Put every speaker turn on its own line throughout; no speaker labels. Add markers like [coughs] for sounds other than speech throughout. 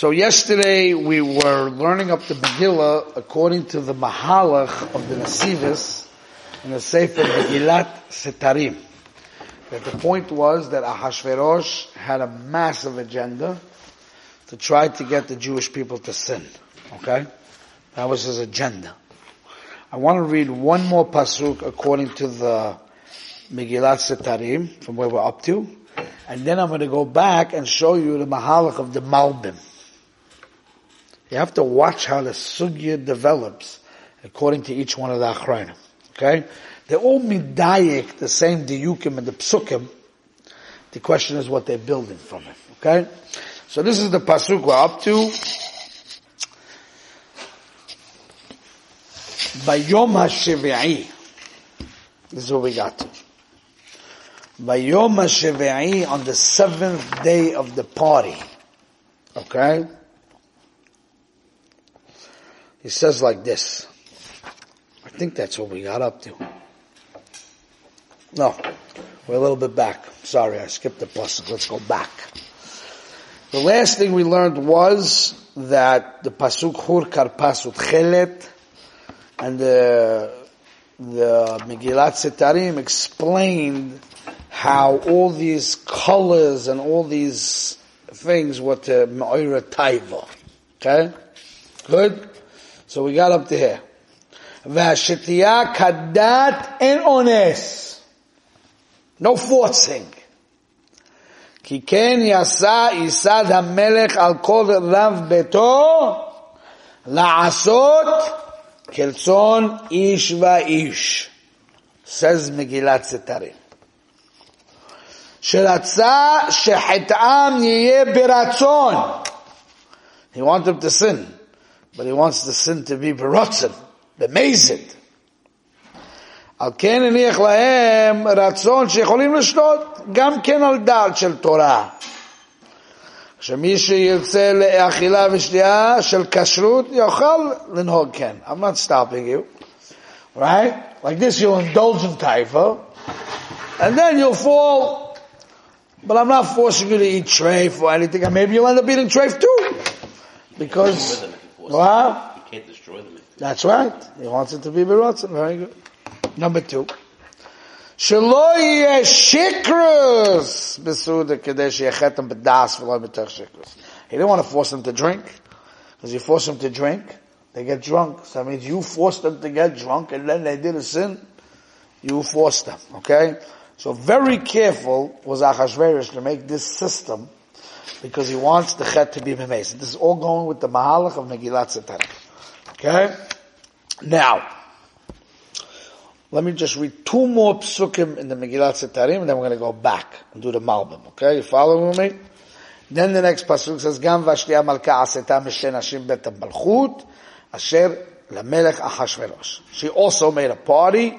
So yesterday we were learning up the Megillah according to the Mahalach of the Nasivis in the Sefer Megillat Setarim. That the point was that Ahashverosh had a massive agenda to try to get the Jewish people to sin. Okay? That was his agenda. I want to read one more pasuk according to the Megillat Setarim from where we're up to. And then I'm going to go back and show you the Mahalach of the Malbim. You have to watch how the sugya develops according to each one of the achrayim. Okay? They're all midayik, the same diyukim and the psukim. The question is what they're building from it. Okay? So this is the pasuk we're up to. Bayom HaShevi'i. This is what we got to. Bayom HaShevi'i on the seventh day of the party. Okay? He says like this. I think that's what we got up to. No, we're a little bit back. Sorry, I skipped the pasuk. Let's go back. The last thing we learned was that the pasuk hur karpasut chelet and the the Megillat Setarim explained how all these colors and all these things were to Ma'ira Taiva. Okay? Good? So we got up to here. Vashitiya kaddat en ones. No forcing. Ki ken yasa isad ha-melech al kol rav beto la'asot kelson ish va va'ish. Says Megillat Setarim. שרצה שחטאם יהיה ברצון. He wanted to sin But he wants the sin to be berotzen, במזד. על כן הניח להם רצון שיכולים לשלוט גם כן על דעת של תורה. שמי שירצה לאכילה ושתייה של כשרות יוכל לנהוג כן. I'm not stopping you. Right? Like this you'll indulge in taifa and then you'll fall but I'm not forcing you to eat treif or anything and maybe you'll end up eating treif too because what?
You can't destroy them.
That's right. He wants it to be berotzen. Very good. Number two. שלא יהיה שיקרוס בסעודה כדי שיחתם בדס ולא בתוך שיקרוס. He didn't want to force them to drink. Because you force them to drink, they get drunk. So that means you forced them to get drunk and then they did a sin. You forced them. Okay? So very careful was Achashverosh to make this system because he wants the chet to be memez. This is all going with the mahalach of Megillat Setarim. Okay? Now, let me just read two more psukim in the Megillat Setarim, and then we're going to go back and do the Malbim. Okay? You following me? Then the next pasuk says, "Gam vashliya malka aseta mishen hashim bet malchut asher lamelech Achashverosh." She also made a party,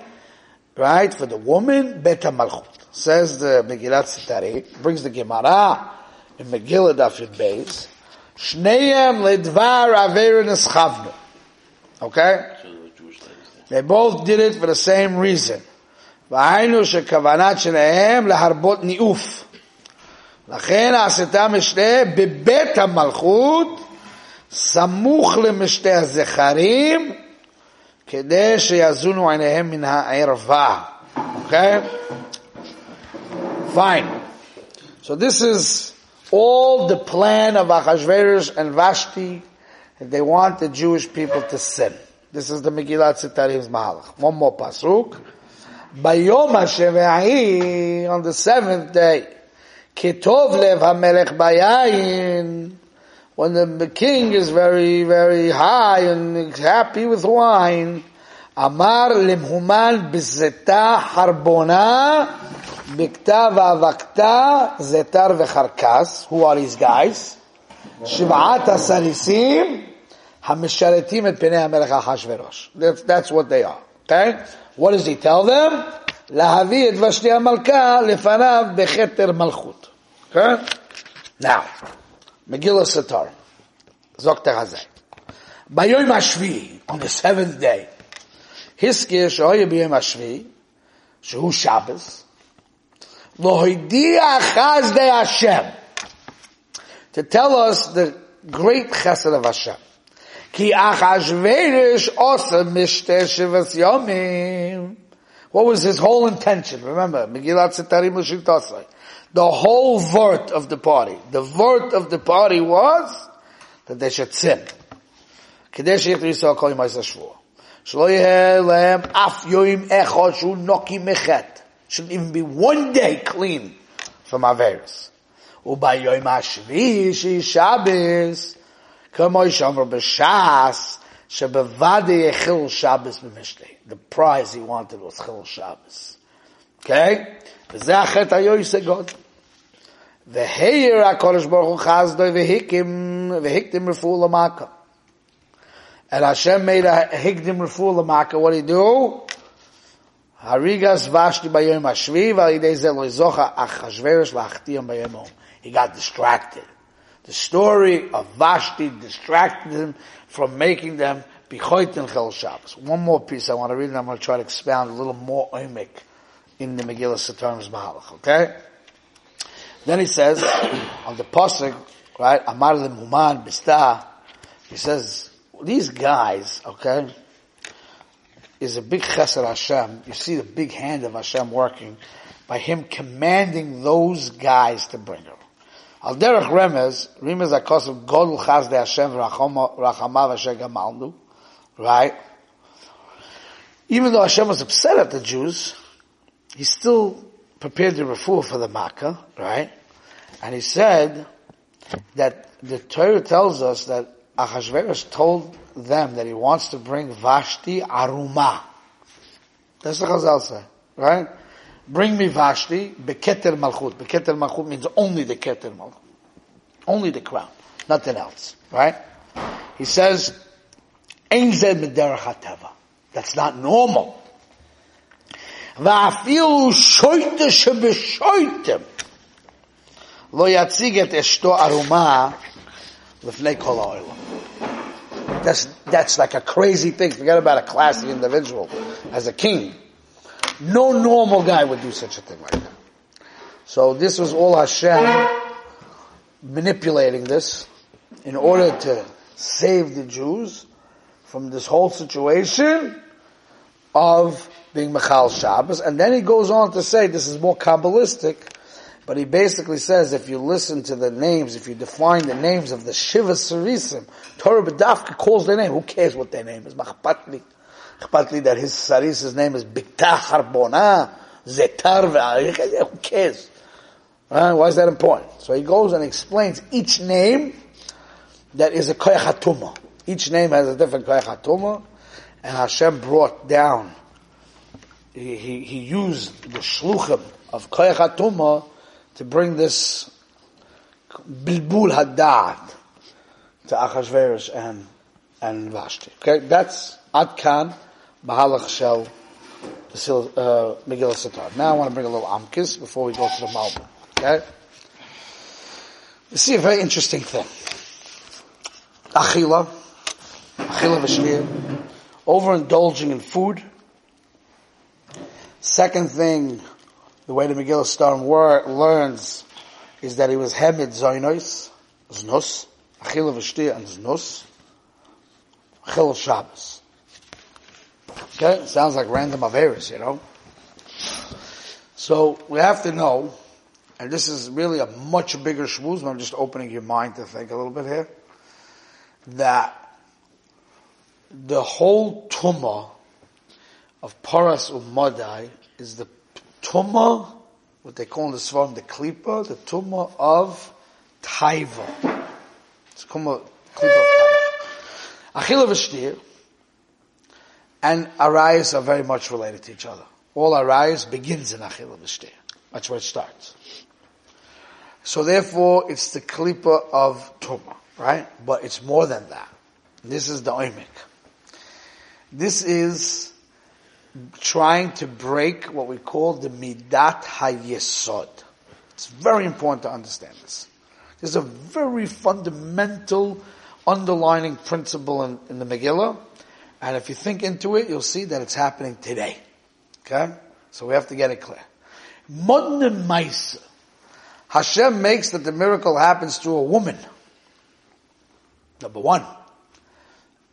right, for the woman bet malchut. Says the Megillat Setarim, brings the Gemara in Megillah Daf Yud Beis, Shneim ledvar aver neschavnu. Okay? They both did it for the same reason. והיינו שכוונת שלהם להרבות ניאוף. לכן עשתה משתה בבית המלכות, סמוך למשתה הזכרים, כדי שיזונו עיניהם מן הערווה. Okay? Fine. So this is all the plan of Achashverosh and Vashti. They want the Jewish people to sin. This is the Megillat Setarim's Mahalach. One more pasuk. Bayom HaSheve'i, on the seventh day, Kitov Lev HaMelech Bayayin, when the king is very, very high and happy with wine, Amar Limhuman Bizeta Harbona, Bikta Vavakta Zetar Vecharkas, who are these guys? Shiv'at HaSarisim, Hamisharetim et Penei HaMelech HaShverosh. That's, that's what they are. Okay? What does he tell them? להביא את ושתי המלכה לפניו בכתר מלכות. Okay? Now, Megillah Satar. Zokter Hazay. ביום השביעי, on the seventh day, Hiskir Shoya Biyom Ashvi, Shehu Shabbos, Lohidia Chazde Hashem, to tell us the great chesed of Hashem. Ki achashverish osa mishter shivas yomim. What was his whole intention? Remember, Megillat Setarim L'shitosai. The whole vort of the party. The vort of the party was that they should sin. Kadesh Yechri Yisrael Kol Yimayis HaShvua. Shlo Yeh Lehem Af Yoim Echot Shu Noki Mechet. Shouldn't even be one day clean from Averis. וביום השביעי שהיא שבס, כמו שאומר בש"ס, שבוודאי יחיל שבס במשלי. The prize he wanted was חיל שבס. Okay? וזה החטא היועסה גוד. והעיר הקודש ברוך הוא חסדוי והקים, והקדים רפואו למכה. and Hashem made a higdim refuah lamaka. What did he do? Harigas vashti bayom hashvi v'alidei ze lo yizocha achashverosh v'achtiyam bayom He got distracted. The story of Vashti distracted him from making them Bichoit and Chel Shabbos. One more piece I want to read and I'm going to try to expound a little more oimik in the Megillah Satarn's Mahalach, okay? Then he says, [coughs] on the Pasuk, right, Amar Muman Bista, he says, these guys, okay, is a big chesed Hashem. You see the big hand of Hashem working by him commanding those guys to bring her. Al derech remez, remez akosav godel chaz de Hashem rachamav asher gamalnu, right? Even though Hashem was upset at the Jews, he still prepared the refuah for the Makkah, right? And he said that the Torah tells us that Achashverosh told them that he wants to bring Vashti Aruma. That's what Chazal say, right? Bring me Vashti, Beketer Malchut. Beketer Malchut means only the Keter Malchut. Only the crown. Nothing else, right? He says, Ein zed mederach hateva. That's not normal. ואפילו שויטה שבשויטם לא יציג את אשתו ערומה Lifnei kol ha'olam. That's, that's like a crazy thing. Forget about a classy individual as a king. No normal guy would do such a thing like that. So this was all Hashem manipulating this in order to save the Jews from this whole situation of being Michal Shabbos. And then he goes on to say, this is more Kabbalistic, but he basically says if you listen to the names, if you define the names of the Shiva Sarisim, Torah B'dafka calls their name. Who cares what their name is? Machpatli. Machpatli that his Saris's name is Bikta Harbona, Zetar, who cares? Right? Why is that important? So he goes and explains each name that is a Koyach Each name has a different Koyach and Hashem brought down, he, he, he used the Shluchim of Koyach to bring this Bilbul Haddad to Achashverosh and, and Vashti. Okay, that's Adkan Mahalach Shel uh, Megillah Satar. Now I want to bring a little Amkis before we go to the Malbim. Okay? You see a very interesting thing. Achila, Achila Vashvir, overindulging in food. Second thing, the way the Megillah Star learns is that he was Hemid Zaynois, Znus, Achila Vashtir and Znus, Achila Shabbos. Okay? Sounds like random Averis, you know? So, we have to know and this is really a much bigger shmooze, I'm just opening your mind to think a little bit here, that the whole tumah of Paras Umadai is the tumah, what they call in the Svarim, the klipa, the tumah of Taiva. It's tumah, klipa of Taiva. Achila v'shtir and Arayas are very much related to each other. All Arayas begins in Achila v'shtir. That's where it starts. So therefore, it's the klipa of Tuma, right? But it's more than that. This is the oimik. This is trying to break what we call the midat hayesod. It's very important to understand this. There's a very fundamental underlining principle in, in the Megillah, and if you think into it, you'll see that it's happening today. Okay? So we have to get it clear. Modern Maisa Hashem makes that the miracle happens through a woman. Number one,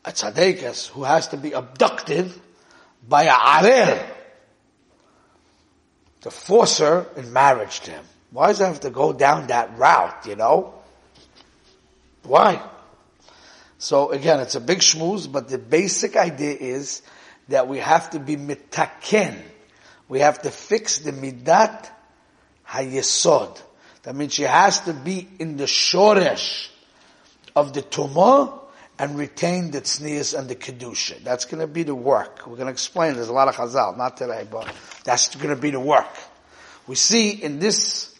a tzaddikas who has to be abducted by a arer to force her in marriage to him. Why does it have to go down that route, you know? Why? So again, it's a big schmooze, but the basic idea is that we have to be mitaken. We have to fix the midat hayesod. That means she has to be in the shoresh of the tumah and retain the tznius and the kedusha. That's going to be the work. We're going to explain. There's a lot of chazal, not today, but that's going to be the work. We see in this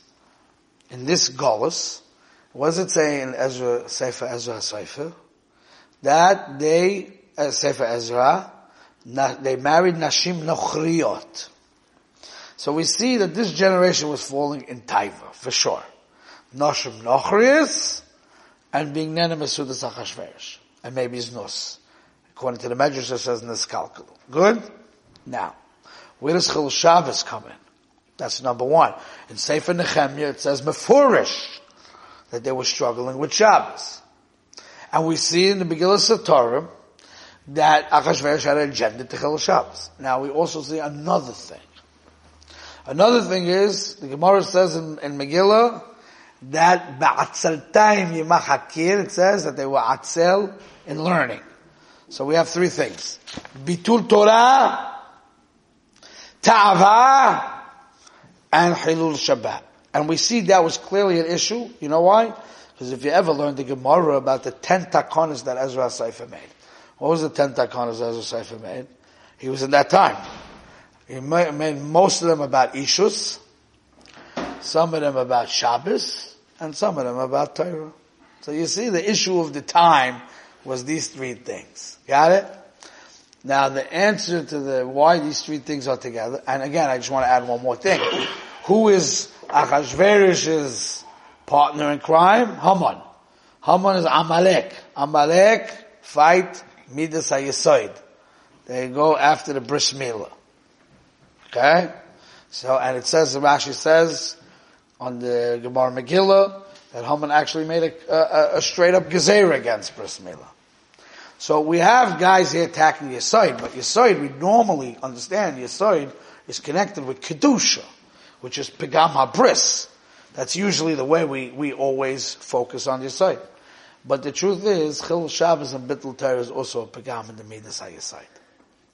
in this Golas, what does it say in Ezra Sefer Ezra Sefer? That they uh, Sefer Ezra na, they married Nashim Nochriot. So we see that this generation was falling in Taiva, for sure. Nashim Nochrios, and being Nene Mesudas Achashverosh and maybe his nus. According to the Medrash, it says niskalkalu. Good? Now, where does Chil Shabbos come in? That's number one. In Sefer Nehemiah, it says Mefurish, that they were struggling with Shabbos. And we see in the Megillah Torah that Achashverosh had an agenda to Chil Shabbos. Now we also see another thing. Another thing is, the Gemara says in, in Megillah, that ba'atzeltaim yimachakir, it says that they were atzel in learning. So we have three things. Bitul Torah, Ta'ava, and Hilul Shabbat. And we see that was clearly an issue. You know why? Because if you ever learned the Gemara about the ten takonas that Ezra Sefer made, what was the ten takonas Ezra Sefer made? He was in that time. He made most of them about Ishus, some of them about Shabbos, and some of them about Torah. So you see the issue of the time was these three things. Got it? Now the answer to the why these three things are together, and again I just want to add one more thing. Who is Achashverosh's partner in crime? Haman. Haman is Amalek. Amalek fight Midas HaYesoid. They go after the Bris Milah. Okay? So, and it says, Rashi says, on the Gemara Megillah, that Haman actually made a, a, a straight up gezer against Bris Milah. So we have guys here attacking Yesoid, but Yesoid, we normally understand Yesoid is connected with Kedusha, which is Pegam HaBris. That's usually the way we, we always focus on Yesoid. But the truth is, Chil Shabbos and Bittul Torah is also a Pegam in the Midas HaYesoid.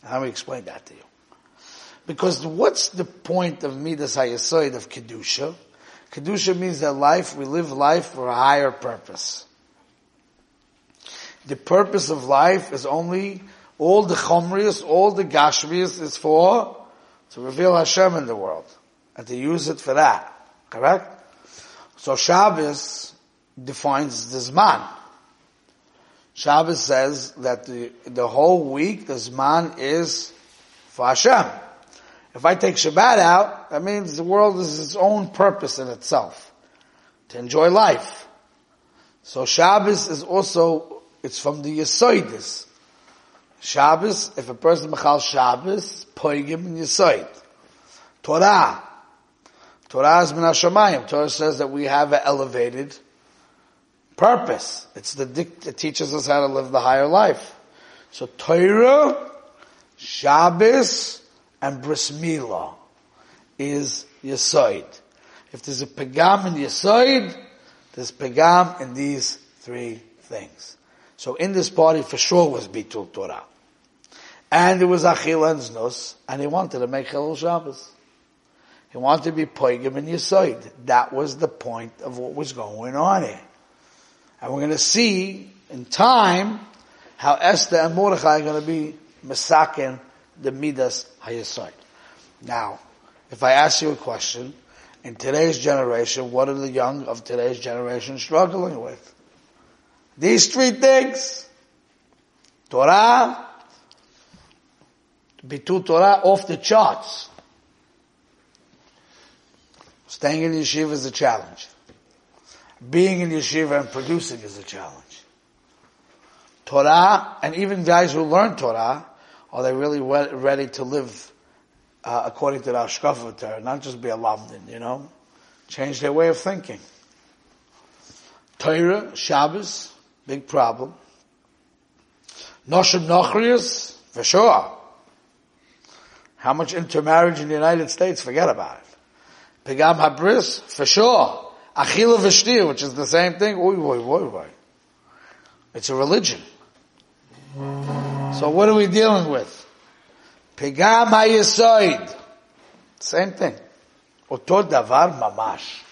How do we explain that to you? Because what's the point of Midas HaYesoid of Kedusha? Kedusha means that life, we live life for a higher purpose the purpose of life is only all the chomrius, all the gashmius is for to reveal Hashem in the world and to use it for that. Correct? So Shabbos defines the Zman. Shabbos says that the, the whole week the Zman is for Hashem. If I take Shabbat out, that means the world is its own purpose in itself. To enjoy life. So Shabbos is also it's from the Yesoidis. Shabbos, if a person machal Shabbos, poigim in Yesoid. Torah. Torah is min Hashemayim. Torah says that we have an elevated purpose. It's the it teaches us how to live the higher life. So Torah, Shabbos, and Bris Milah is Yesoid. If there's a pegam in Yesoid, there's pegam in these three things. So in this party for sure was Bitul Torah. And it was Achil and Znus, and he wanted to make Chilul Shabbos. He wanted to be Poigim in Yisoid. That was the point of what was going on here. And we're going to see in time how Esther and Mordechai are going to be Masakin the Midas Hayasoid. Now, if I ask you a question, in today's generation, what are the young of today's generation struggling with? These three things, Torah, Bitu Torah off the charts. Staying in yeshiva is a challenge. Being in yeshiva and producing is a challenge. Torah, and even guys who learn Torah, are they really ready to live uh, according to the Ashkafa Torah, not just be a lamdin, you know? Change their way of thinking. Torah, Shabbos, Big problem. Noshim Nochrius, for sure. How much intermarriage in the United States? Forget about it. Pegam Habris, for sure. Achila Vishtir, which is the same thing. Oy, oy, oy, oy. It's a religion. So what are we dealing with? Pegam HaYesoid. Same thing. Oto davar mamash.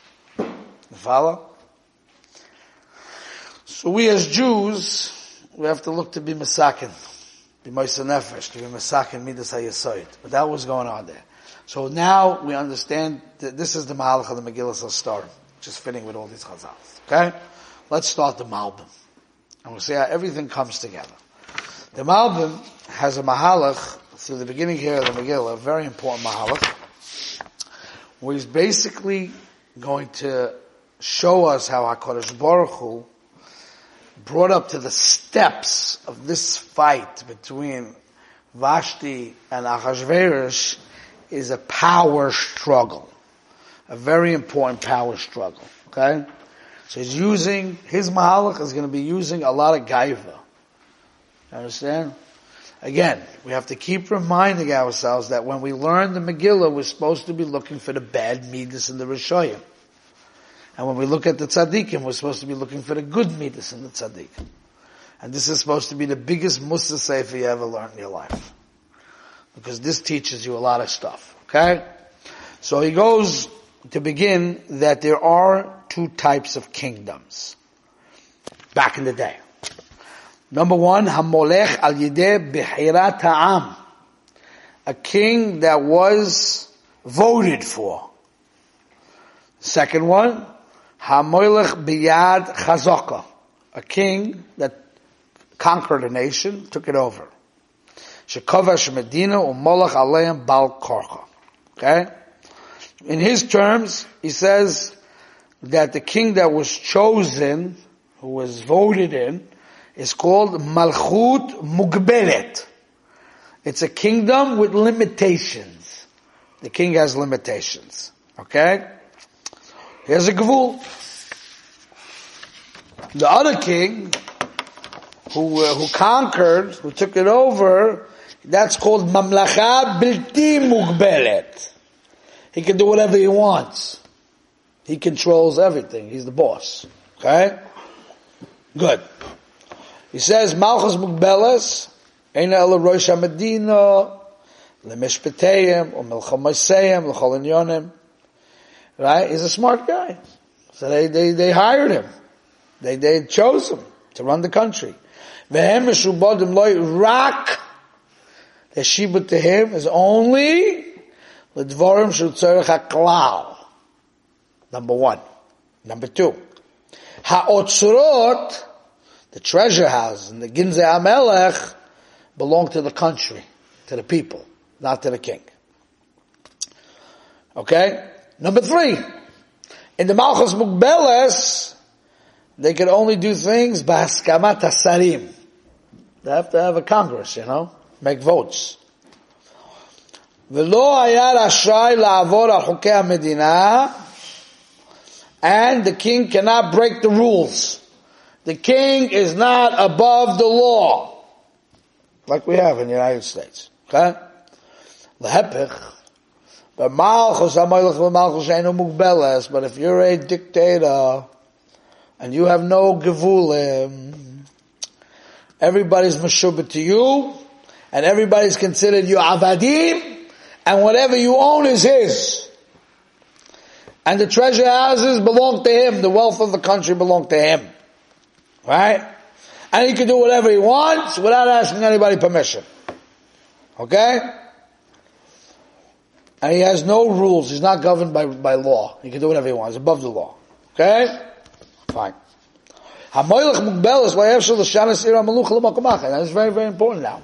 Follow? So we as Jews, we have to look to be masakin, be moisa nefesh, to be masakin midas hayasoid. But that was going on there. So now we understand that this is the mahalach of the Megillah Star, just fitting with all these chazals. Okay? Let's start the Malbim. And we'll see how everything comes together. The Malbim has a mahalach through the beginning here of the Megillah, a very important mahalach, where he's basically going to show us how HaKadosh Baruch Hu brought up to the steps of this fight between Vashti and Achashverosh is a power struggle. A very important power struggle. Okay? So he's using, his Mahalach is going to be using a lot of gaiva. Understand? Again, we have to keep reminding ourselves that when we learn the Megillah, we're supposed to be looking for the bad midas in the Rishoyim. And when we look at the tzaddikim, we're supposed to be looking for the good midas in the tzaddikim. And this is supposed to be the biggest musa sefer you ever learned in your life. Because this teaches you a lot of stuff. Okay? So he goes to begin that there are two types of kingdoms. Back in the day. Number one, Hamolech al Yideh Behirat Ha'am. A king that was voted for. Second one, Hamoilech Biyad Chazaka. A king that conquered a nation, took it over. Shekovash Medina Umolach Aleim Bal Korcha. Okay? In his terms, he says that the king that was chosen, who was voted in, is called Malchut Mugbelet. It's a kingdom with limitations. The king has limitations. Okay? Here's a gvul. The other king, who, uh, who conquered, who took it over, that's called Mamlacha Bilti Mugbelet. He can do whatever he wants. He controls everything. He's the boss. Okay? Good. He says, Malchus Mugbeles, Eina Ela Rosh HaMedina, Lemishpeteyim, or Melchamaseyim, L'chol Right? He's a smart guy. So they, they, they hired him. They, they chose him to run the country. Vehem Meshubadim Loi Rak, the Shibut to him is only L'dvorim Shul Tzorech HaKlal. Number one. Number two. Ha'otzrot, the treasure house and the Ginze Amelech belong to the country, to the people, not to the king. Okay? Number three. In the Malchus Mugbeles, they could only do things by Haskamat Sarim. They have to have a Congress, you know, make votes. ולא היה רשאי לעבור על חוקי המדינה, and the king cannot break the rules. The king is not above the law, like we have in the United States. Okay? But but if you're a dictator, and you have no gevulim, everybody's mashubah to you, and everybody's considered you avadim, and whatever you own is his. And the treasure houses belong to him, the wealth of the country belong to him. Right? And he can do whatever he wants without asking anybody permission. Okay? And he has no rules. He's not governed by, by law. He can do whatever he wants. above the law. Okay? Fine. That's very, very important now.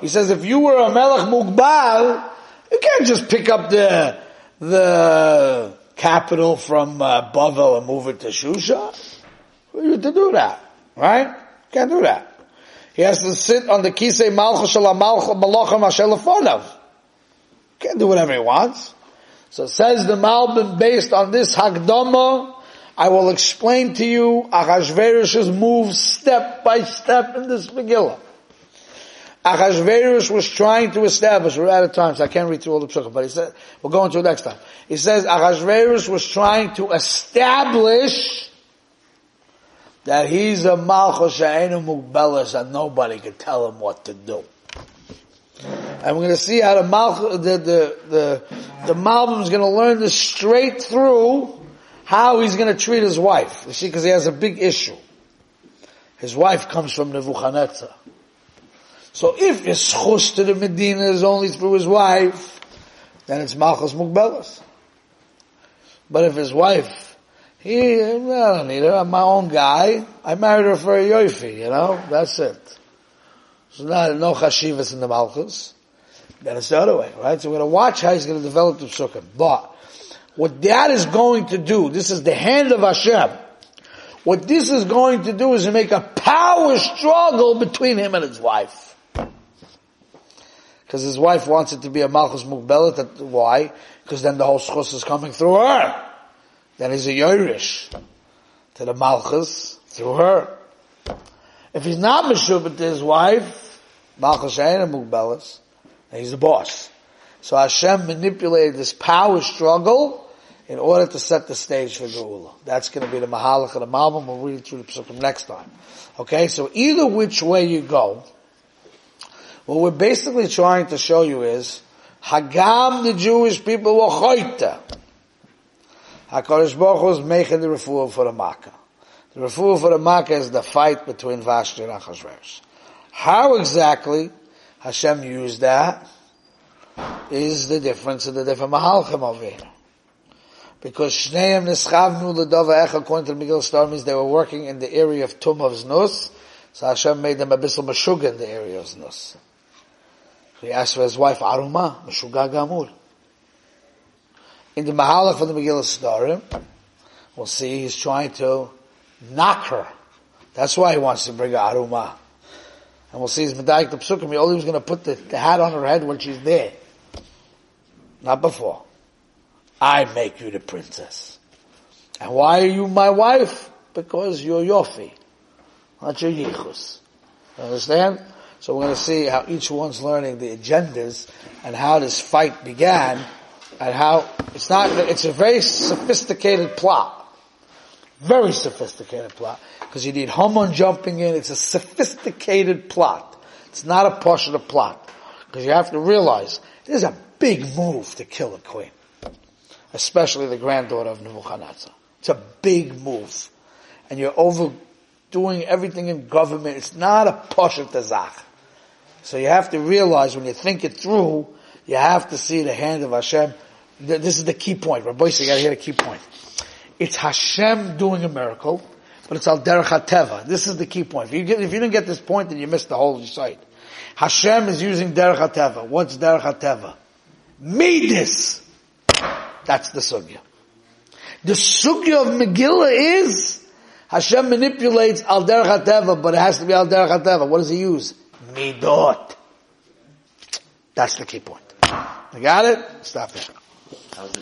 He says if you were a melech mugbal, you can't just pick up the, the capital from uh, Bavel and move it to Shusha. You to do that, right? Can't do that. He has to sit on the kisei malchus shel malachim asher Can't do whatever he wants. So says the Malbim based on this Hagdama, I will explain to you Achashverosh's moves step by step in this Megillah. Achashverosh was trying to establish, we're out of time, so I can't read through all the psukkah, but he said, we'll go into it next time. He says, Achashverosh was trying to establish that he's a malchus she'enu and nobody can tell him what to do. And we're going to see how the malchus, the, the, the, the Malbim is going to learn this straight through how he's going to treat his wife. You see, because he has a big issue. His wife comes from Nebuchadnezzar. So if his chus to the Medina is only through his wife, then it's Malchus Mugbelas. But if his wife, he, I don't need her, I'm my own guy, I married her for a yoifi, you know, that's it. So not, no chashivas in the Malchus. Then it's the other way, right? So we're going to watch how he's going to develop the psukim. But, what that is going to do, this is the hand of Hashem. What this is going to do is to make a power struggle between him and his wife because his wife wants it to be a Malchus Mugbelet. Why? Because then the whole schus is coming through her. Then he's a Yerush to the Malchus through her. If he's not Meshubit to his wife, Malchus ain't a Mugbelet, then he's the boss. So Hashem manipulated this power struggle in order to set the stage for Geula. That's going to be the Mahalach of the Malbim. We'll read it through the Psukim next time. Okay, so either which way you go, what we're basically trying to show you is, Hagam the Jewish people were choyta. HaKadosh Baruch Hu is making the refuah for the Makkah. The refuah for the Makkah is the fight between Vashti and Achashverosh. How exactly Hashem used that is the difference in the different Mahalchim over here. Because Shneim Nischavnu L'Dova Ech, according to the Megillah Star, means they were working in the area of Tum of Znus, so Hashem made them a bissel Meshuggah in the area of Znus. He asked for his wife, Aruma, Meshuga Gamur. In the Mahalach of the Megillah Sedarim, we'll see he's trying to knock her. That's why he wants to bring her Aruma. And we'll see his Medaik the Psukim, he only was going to put the, the hat on her head when she's there. Not before. I make you the princess. And why are you my wife? Because you're Yofi. Not your Yichus. Understand? So we're going to see how each one's learning the agendas and how this fight began and how it's not, it's a very sophisticated plot. Very sophisticated plot. Because you need Haman jumping in. It's a sophisticated plot. It's not a portion of plot. Because you have to realize there's a big move to kill a queen. Especially the granddaughter of Nebuchadnezzar. It's a big move. And you're overdoing everything in government. It's not a portion to Zach. So you have to realize when you think it through, you have to see the hand of Hashem. This is the key point. Rabbi, you gotta hear the key point. It's Hashem doing a miracle, but it's al derech hateva. This is the key point. If you, get, if you didn't get this point, then you missed the whole site. Hashem is using derech hateva. What's derech hateva? Midas. That's the sugya. The sugya of Megillah is Hashem manipulates al derech hateva, but it has to be al derech hateva. What does he use? midot. That's the key point. You got it? Stop there.